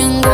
moving.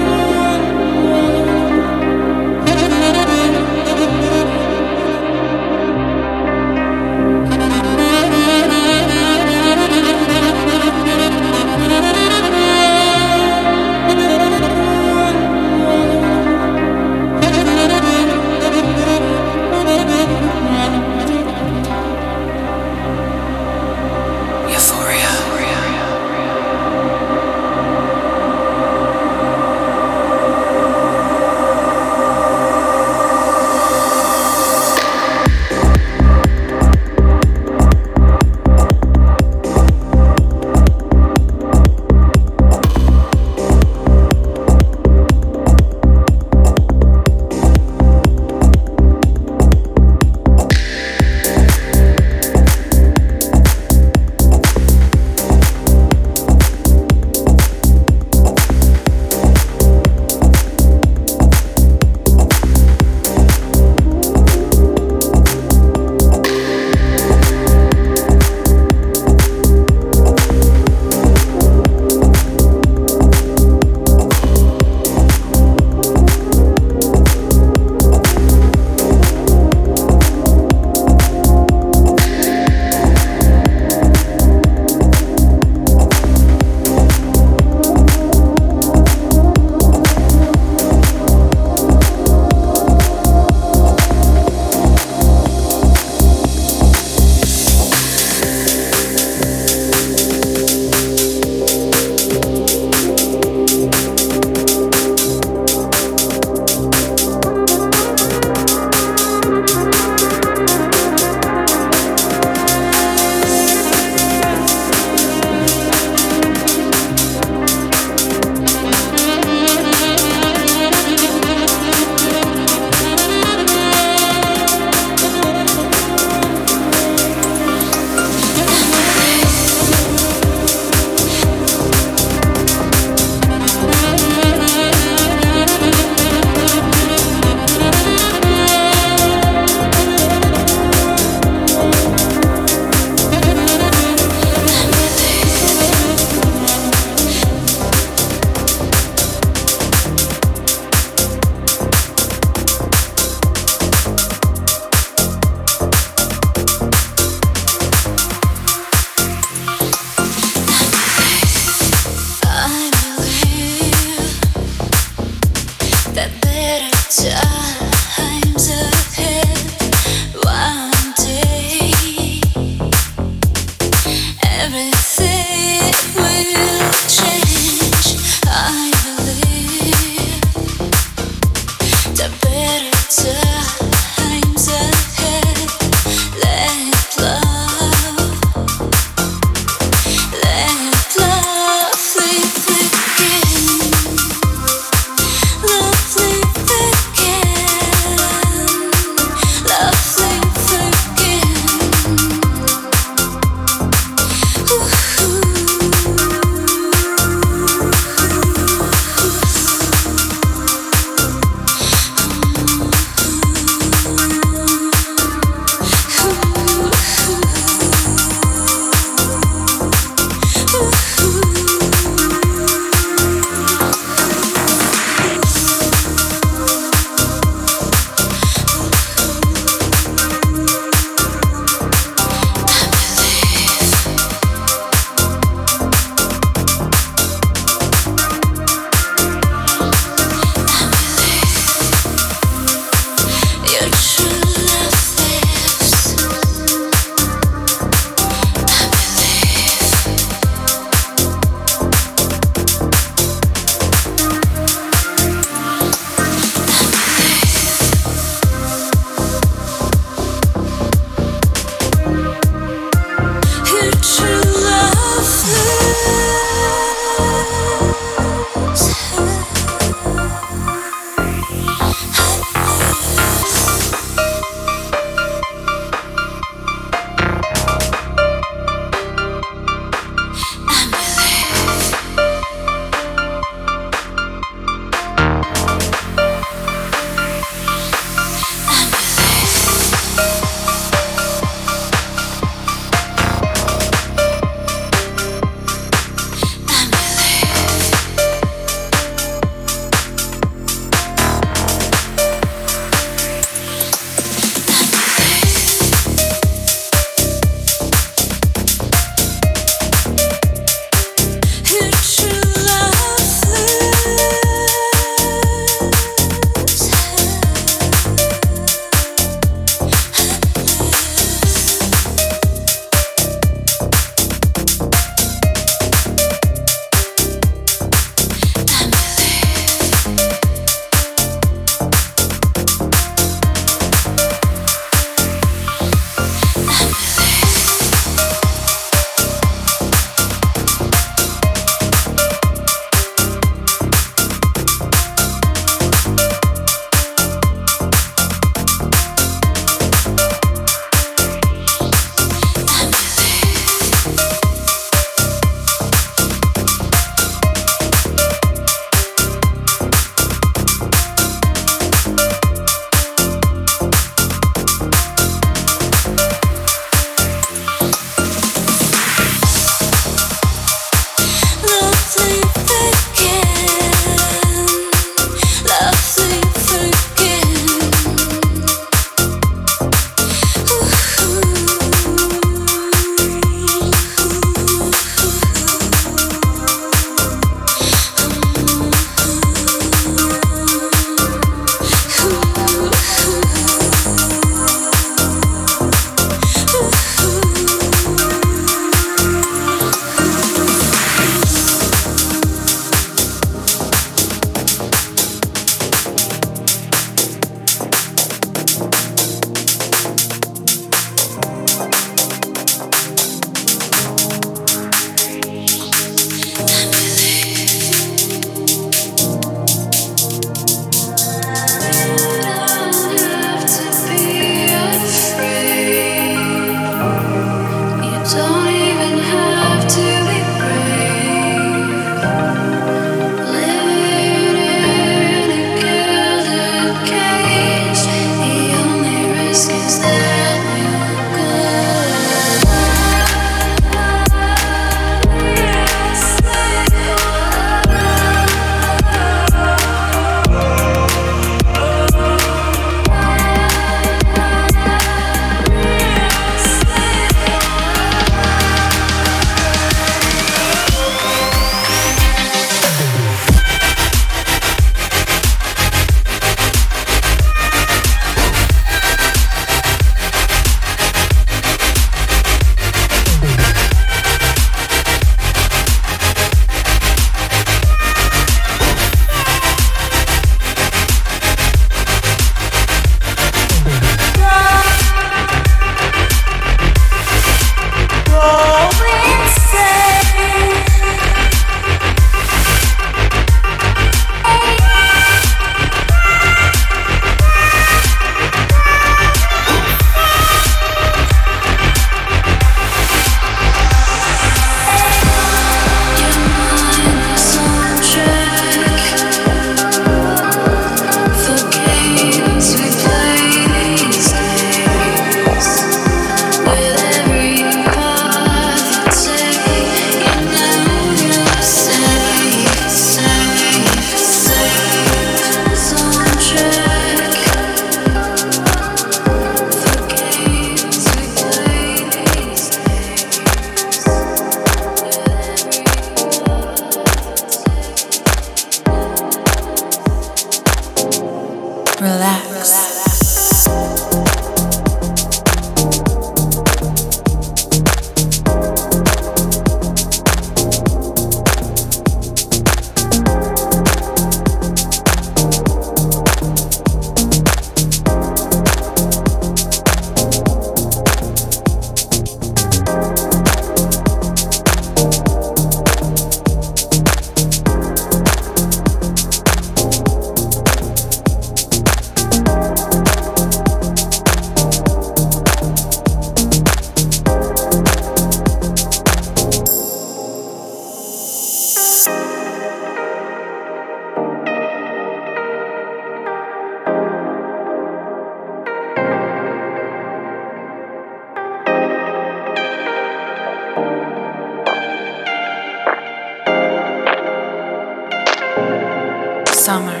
Summer,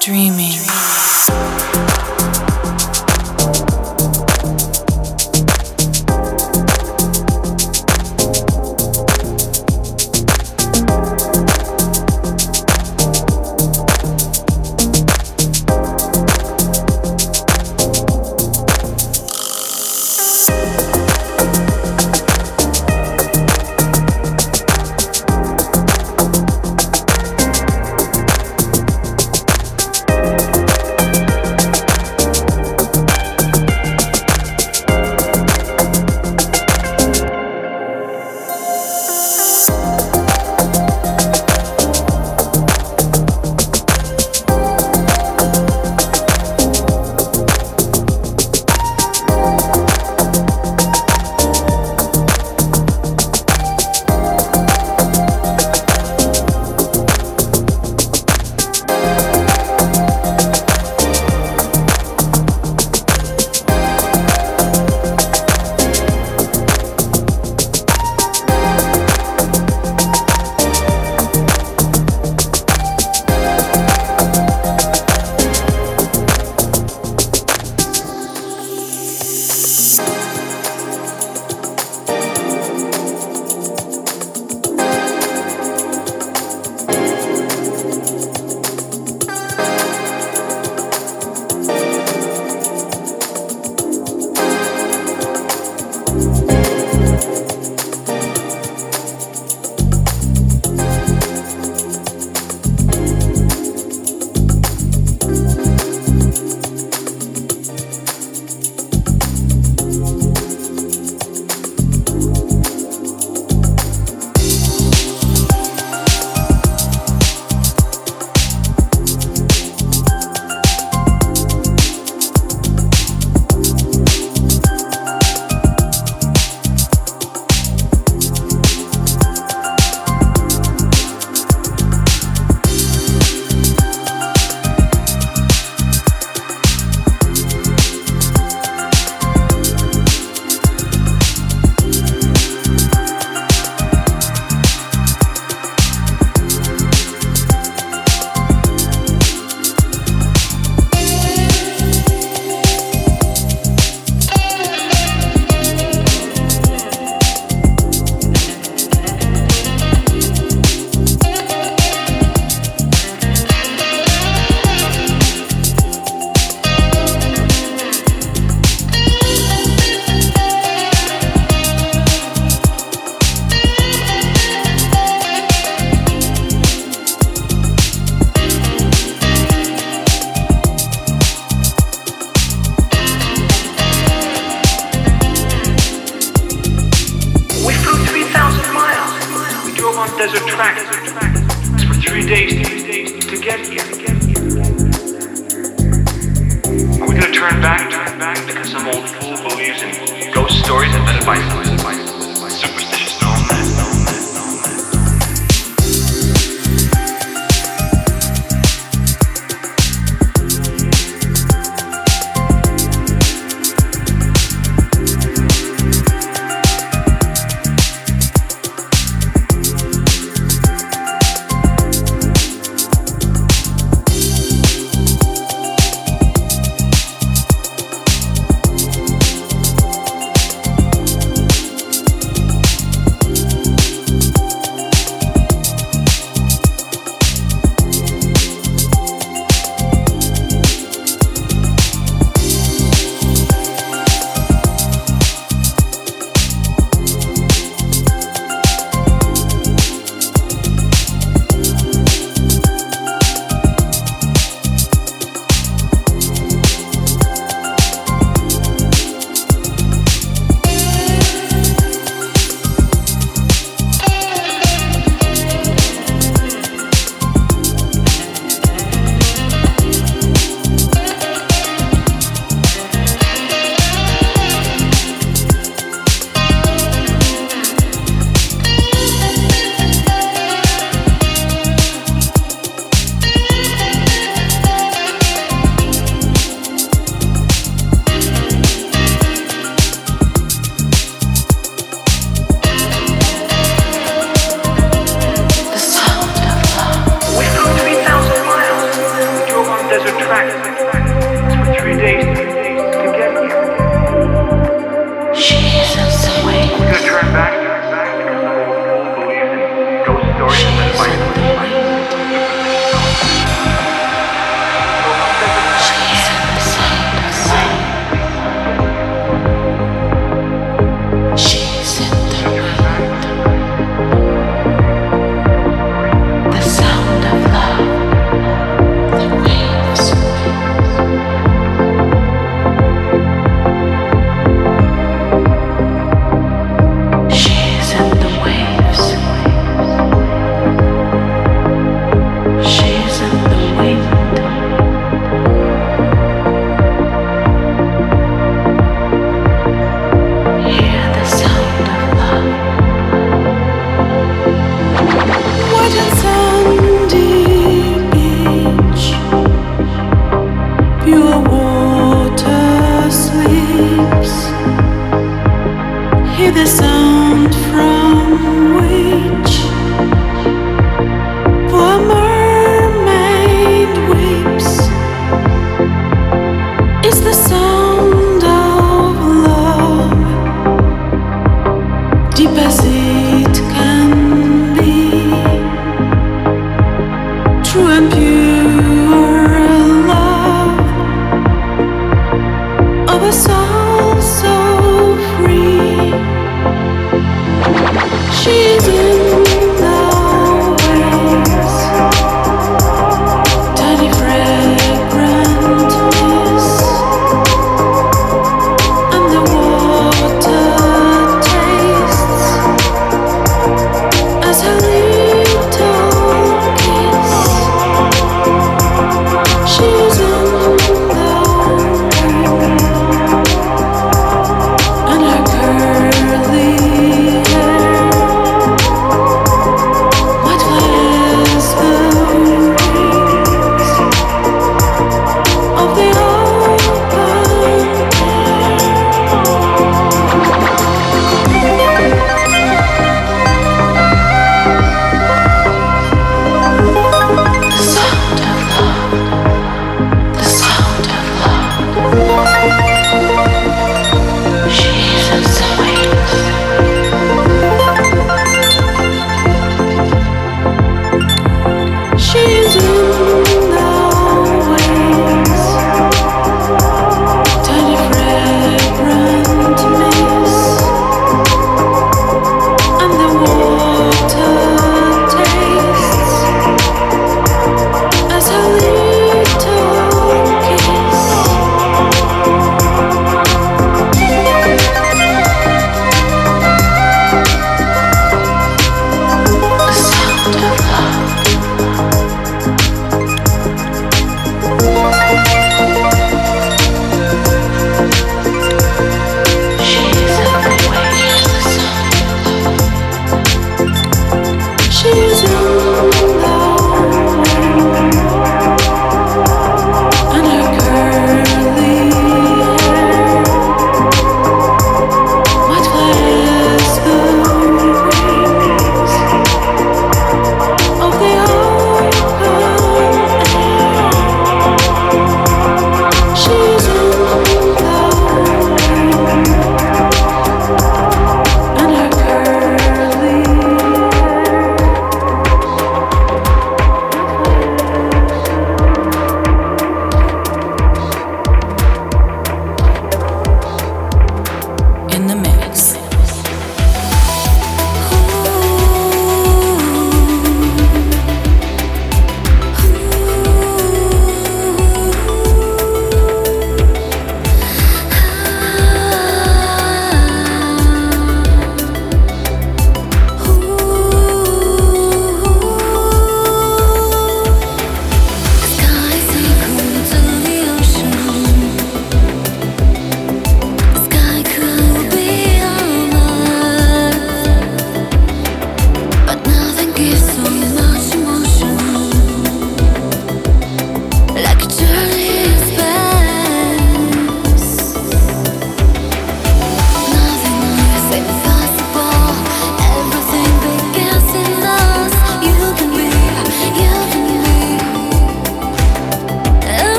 dreaming.